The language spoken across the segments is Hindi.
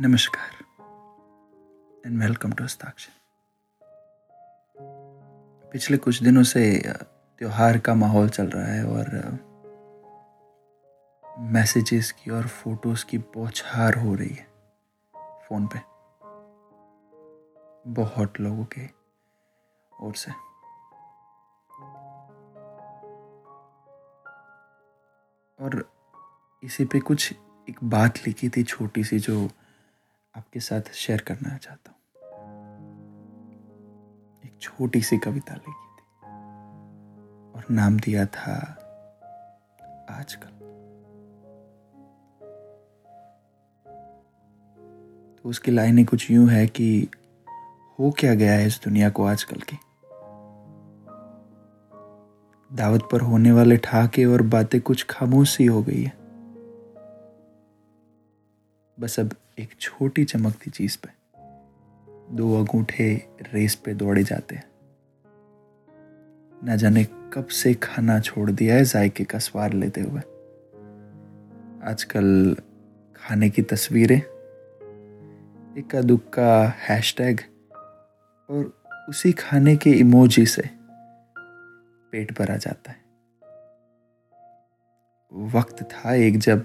नमस्कार एंड वेलकम टू हस्ताक्षर। पिछले कुछ दिनों से त्योहार का माहौल चल रहा है और मैसेजेस की और फ़ोटोज़ की बौछार हो रही है फ़ोन पे। बहुत लोगों के ओर से। और इसी पे कुछ एक बात लिखी थी छोटी सी जो आपके साथ शेयर करना चाहता हूँ। एक छोटी सी कविता लिखी थी और नाम दिया था आजकल। तो उसकी लाइनें कुछ यूँ है कि हो क्या गया है इस दुनिया को आजकल की? दावत पर होने वाले ठाके और बातें कुछ खामोश हो गई है। बस अब एक छोटी चमकती चीज़ पे। दो अंगूठे रेस पे दौड़े जाते हैं। न जाने कब से खाना छोड़ दिया है जायके का स्वार लेते हुए। आजकल खाने की तस्वीरें इक्का दुक्का हैशटैग और उसी खाने के इमोजी से पेट भरा जाता है। वक्त था एक जब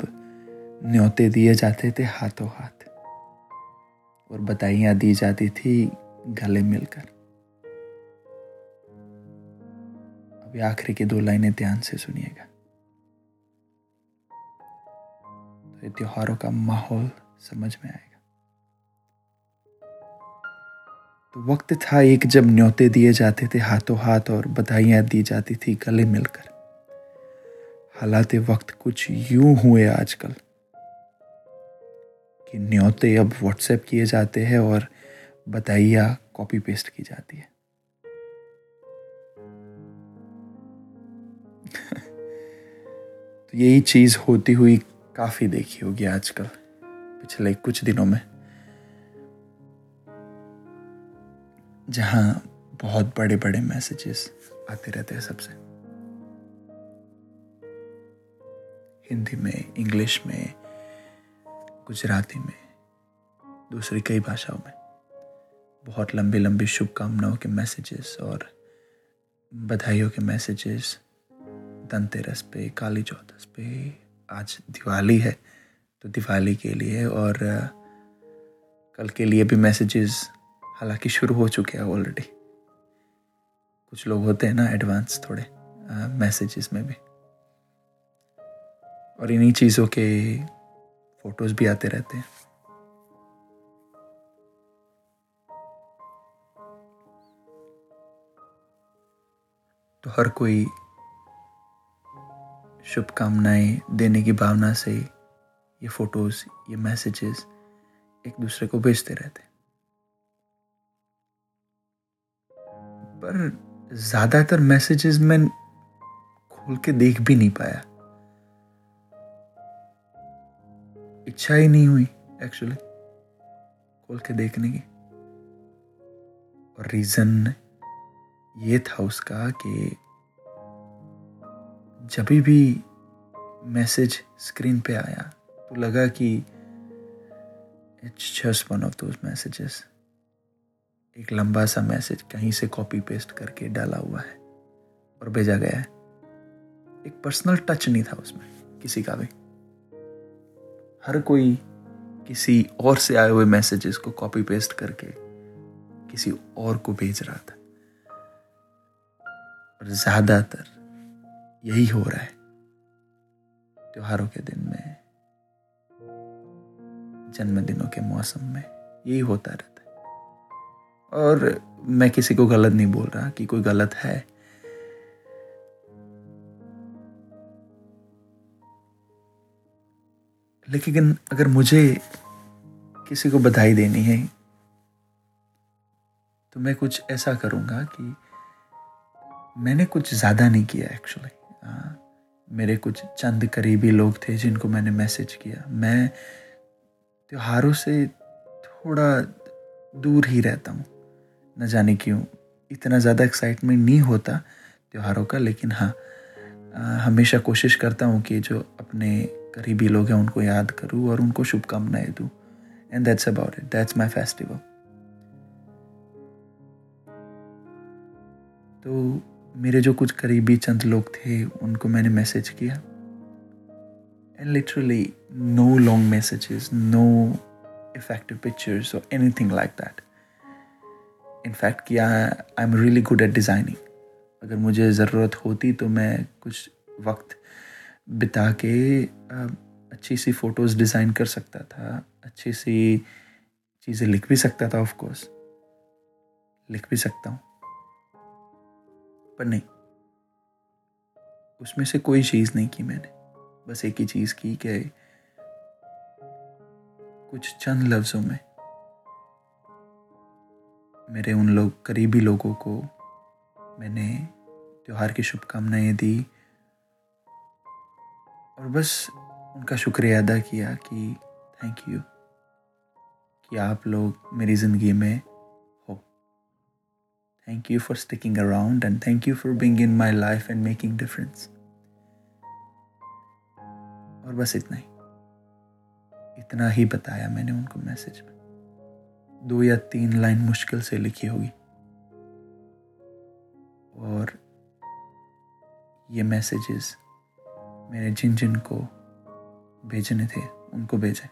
न्योते दिए जाते थे हाथों हाथ। और बधाइयाँ दी जाती थी गले मिलकर। अभी आखिरी की दो लाइनें ध्यान से सुनिएगा। तो त्योहारों का माहौल समझ में आएगा। तो वक्त था एक जब न्योते दिए जाते थे हाथों हाथ और बधाइयाँ दी जाती थी गले मिलकर। हालात वक्त कुछ यूँ हुए आजकल। कि न्योते अब व्हाट्सएप किए जाते हैं और बताइया कॉपी पेस्ट की जाती है। तो यही चीज़ होती हुई काफ़ी देखी होगी आजकल, पिछले कुछ दिनों में। जहाँ बहुत बड़े बड़े मैसेजेस आते रहते हैं सबसे। हिंदी में, इंग्लिश में गुजराती में, दूसरी कई भाषाओं में। बहुत लंबी लंबी शुभकामनाओं के मैसेजेस और बधाइयों के मैसेजेस धनतेरस पे, काली चौदस पे, आज दिवाली है तो दिवाली के लिए और कल के लिए भी मैसेजेस हालाँकि शुरू हो चुके हैं ऑलरेडी कुछ लोग होते हैं ना एडवांस थोड़े मैसेजेस में भी। और इन्हीं चीज़ों के फ़ोटोज़ भी आते रहते हैं। तो हर कोई शुभकामनाएँ देने की भावना से ये फ़ोटोज़, ये मैसेजेस एक दूसरे को भेजते रहते पर ज़्यादातर मैसेजेस मैं खोल के देख भी नहीं पाया। इच्छा ही नहीं हुई एक्चुअली खोल के देखने की। और रीज़न ये था उसका कि जब भी मैसेज स्क्रीन पे आया तो लगा कि it's just one of those messages एक लंबा सा मैसेज कहीं से कॉपी पेस्ट करके डाला हुआ है और भेजा गया है। एक पर्सनल टच नहीं था उसमें, किसी का भी। हर कोई किसी और से आए हुए मैसेजेस को कॉपी पेस्ट करके किसी और को भेज रहा था। और ज़्यादातर यही हो रहा है त्योहारों के दिन में, जन्मदिनों के मौसम में, यही होता रहता है। और मैं किसी को गलत नहीं बोल रहा कि कोई गलत है। लेकिन अगर मुझे किसी को बधाई देनी है तो मैं कुछ ऐसा करूँगा कि मैंने कुछ ज़्यादा नहीं किया एक्चुअली मेरे कुछ चंद करीबी लोग थे जिनको मैंने मैसेज किया। मैं त्योहारों से थोड़ा दूर ही रहता हूँ। न जाने क्यों, इतना ज़्यादा एक्साइटमेंट नहीं होता त्योहारों का, लेकिन हाँ हमेशा कोशिश करता हूँ कि जो अपने करीबी लोग हैं, उनको याद करूँ और उनको शुभकामनाएँ दूँ। And that's about it that's my festival तो मेरे जो कुछ करीबी चंद लोग थे, उनको मैंने मैसेज किया। And literally no long messages no effective pictures और anything like that in fact किया I am really good at designing अगर मुझे ज़रूरत होती तो मैं कुछ वक्त बिता के अच्छी सी फ़ोटोज़ डिज़ाइन कर सकता था, अच्छी सी चीज़ें लिख भी सकता था ऑफ़ कोर्स लिख भी सकता हूँ। पर नहीं। उसमें से कोई चीज़ नहीं की मैंने। बस एक ही चीज़ की कि कुछ चंद लफ्ज़ों में मेरे उन लोग, करीबी लोगों को मैंने त्यौहार की शुभकामनाएँ दी और बस उनका शुक्रिया अदा किया कि थैंक यू कि आप लोग मेरी ज़िंदगी में हो। Thank you for sticking around and thank you for being in my life and making difference और बस इतना ही। इतना ही बताया मैंने उनको मैसेज में। दो या तीन लाइन मुश्किल से लिखी होगी। और ये मैसेजेस मैंने जिन जिन को भेजने थे, उनको भेजे।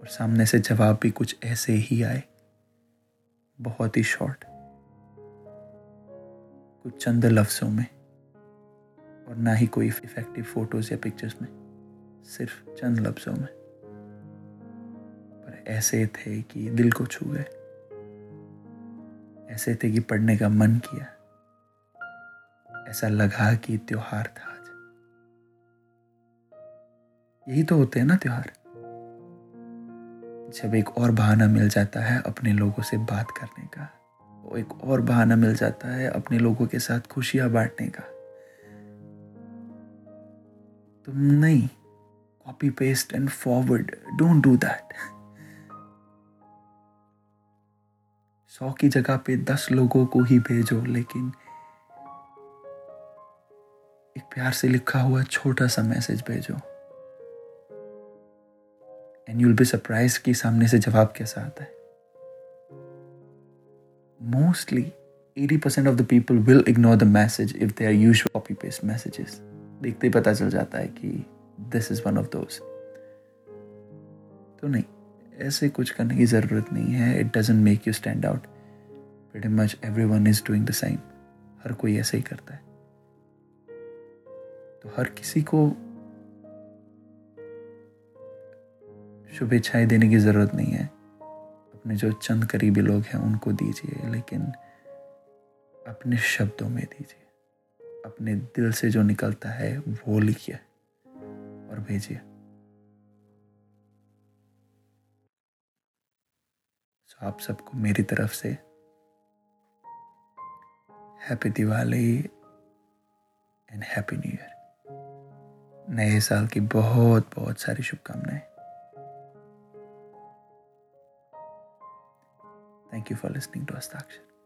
और सामने से जवाब भी कुछ ऐसे ही आए। बहुत ही शॉर्ट कुछ चंद लफ्ज़ों में। और ना ही कोई इफ़ेक्टिव फ़ोटोज़ या पिक्चर्स में। सिर्फ़ चंद लफ्ज़ों में। पर ऐसे थे कि दिल को छू गए। ऐसे थे कि पढ़ने का मन किया। ऐसा लगा कि त्योहार था आज। यही तो होते हैं ना त्योहार। जब एक और बहाना मिल जाता है अपने लोगों से बात करने का एक और बहाना मिल जाता है अपने लोगों के साथ खुशियाँ बांटने का। तुम नहीं copy paste and forward don't do that सौ की जगह पे दस लोगों को ही भेजो, लेकिन एक प्यार से लिखा हुआ छोटा सा मैसेज भेजो। एंड यूल बी सरप्राइज़ कि सामने से जवाब कैसा आता है। Mostly 80% of the people will ignore the message if they are usual copy paste messages. देखते ही पता चल जाता है कि this is one of those तो नहीं, ऐसे कुछ करने की ज़रूरत नहीं है। It doesn't make you stand out very much everyone is doing the same हर कोई ऐसे ही करता है। तो हर किसी को शुभेच्छाएँ देने की ज़रूरत नहीं है। अपने जो चंद करीबी लोग हैं, उनको दीजिए, लेकिन अपने शब्दों में दीजिए। अपने दिल से जो निकलता है, वो लिखिए और भेजिए। आप सबको मेरी तरफ़ से happy Diwali and happy new year नए साल की बहुत बहुत सारी शुभकामनाएँ। Thank you for listening to अस्ताक्षर